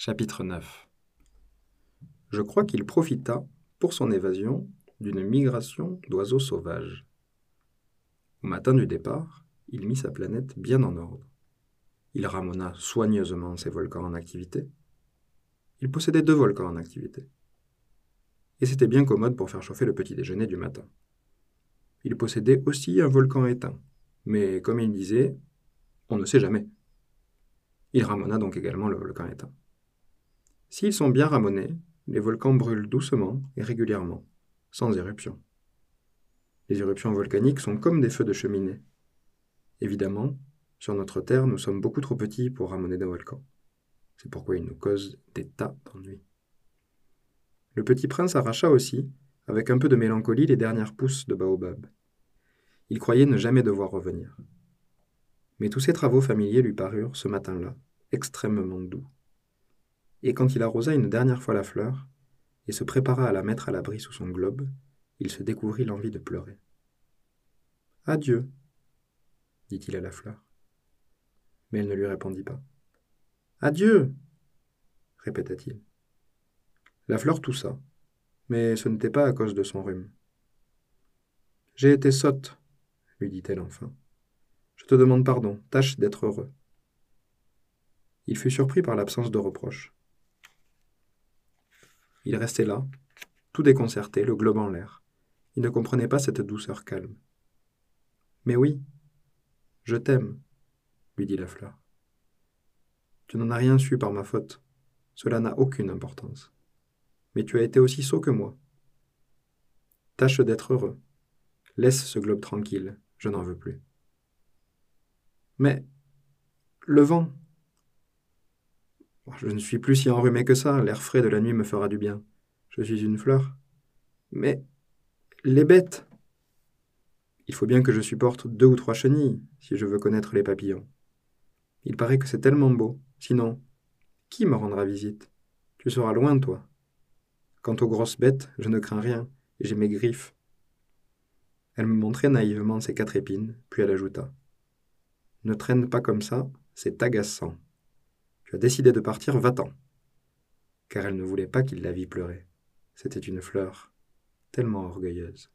Chapitre 9 Je crois qu'il profita, pour son évasion, d'une migration d'oiseaux sauvages. Au matin du départ, il mit sa planète bien en ordre. Il ramena soigneusement ses volcans en activité. Il possédait deux volcans en activité. Et c'était bien commode pour faire chauffer le petit déjeuner du matin. Il possédait aussi un volcan éteint, mais comme il disait, on ne sait jamais. Il ramena donc également le volcan éteint. S'ils sont bien ramonés, les volcans brûlent doucement et régulièrement, sans éruption. Les éruptions volcaniques sont comme des feux de cheminée. Évidemment, sur notre Terre, nous sommes beaucoup trop petits pour ramener des volcans. C'est pourquoi ils nous causent des tas d'ennuis. Le petit prince arracha aussi, avec un peu de mélancolie, les dernières pousses de baobab. Il croyait ne jamais devoir revenir. Mais tous ses travaux familiers lui parurent, ce matin-là, extrêmement doux et quand il arrosa une dernière fois la fleur, et se prépara à la mettre à l'abri sous son globe, il se découvrit l'envie de pleurer. Adieu, dit-il à la fleur. Mais elle ne lui répondit pas. Adieu, répéta-t-il. La fleur toussa, mais ce n'était pas à cause de son rhume. J'ai été sotte, lui dit-elle enfin. Je te demande pardon, tâche d'être heureux. Il fut surpris par l'absence de reproche. Il restait là, tout déconcerté, le globe en l'air. Il ne comprenait pas cette douceur calme. Mais oui, je t'aime, lui dit la fleur. Tu n'en as rien su par ma faute. Cela n'a aucune importance. Mais tu as été aussi sot que moi. Tâche d'être heureux. Laisse ce globe tranquille, je n'en veux plus. Mais le vent, je ne suis plus si enrhumé que ça, l'air frais de la nuit me fera du bien. Je suis une fleur. Mais les bêtes Il faut bien que je supporte deux ou trois chenilles si je veux connaître les papillons. Il paraît que c'est tellement beau. Sinon, qui me rendra visite? Tu seras loin, toi. Quant aux grosses bêtes, je ne crains rien, j'ai mes griffes. Elle me montrait naïvement ses quatre épines, puis elle ajouta Ne traîne pas comme ça, c'est agaçant. Tu as décidé de partir, va-t'en. Car elle ne voulait pas qu'il la vît pleurer. C'était une fleur tellement orgueilleuse.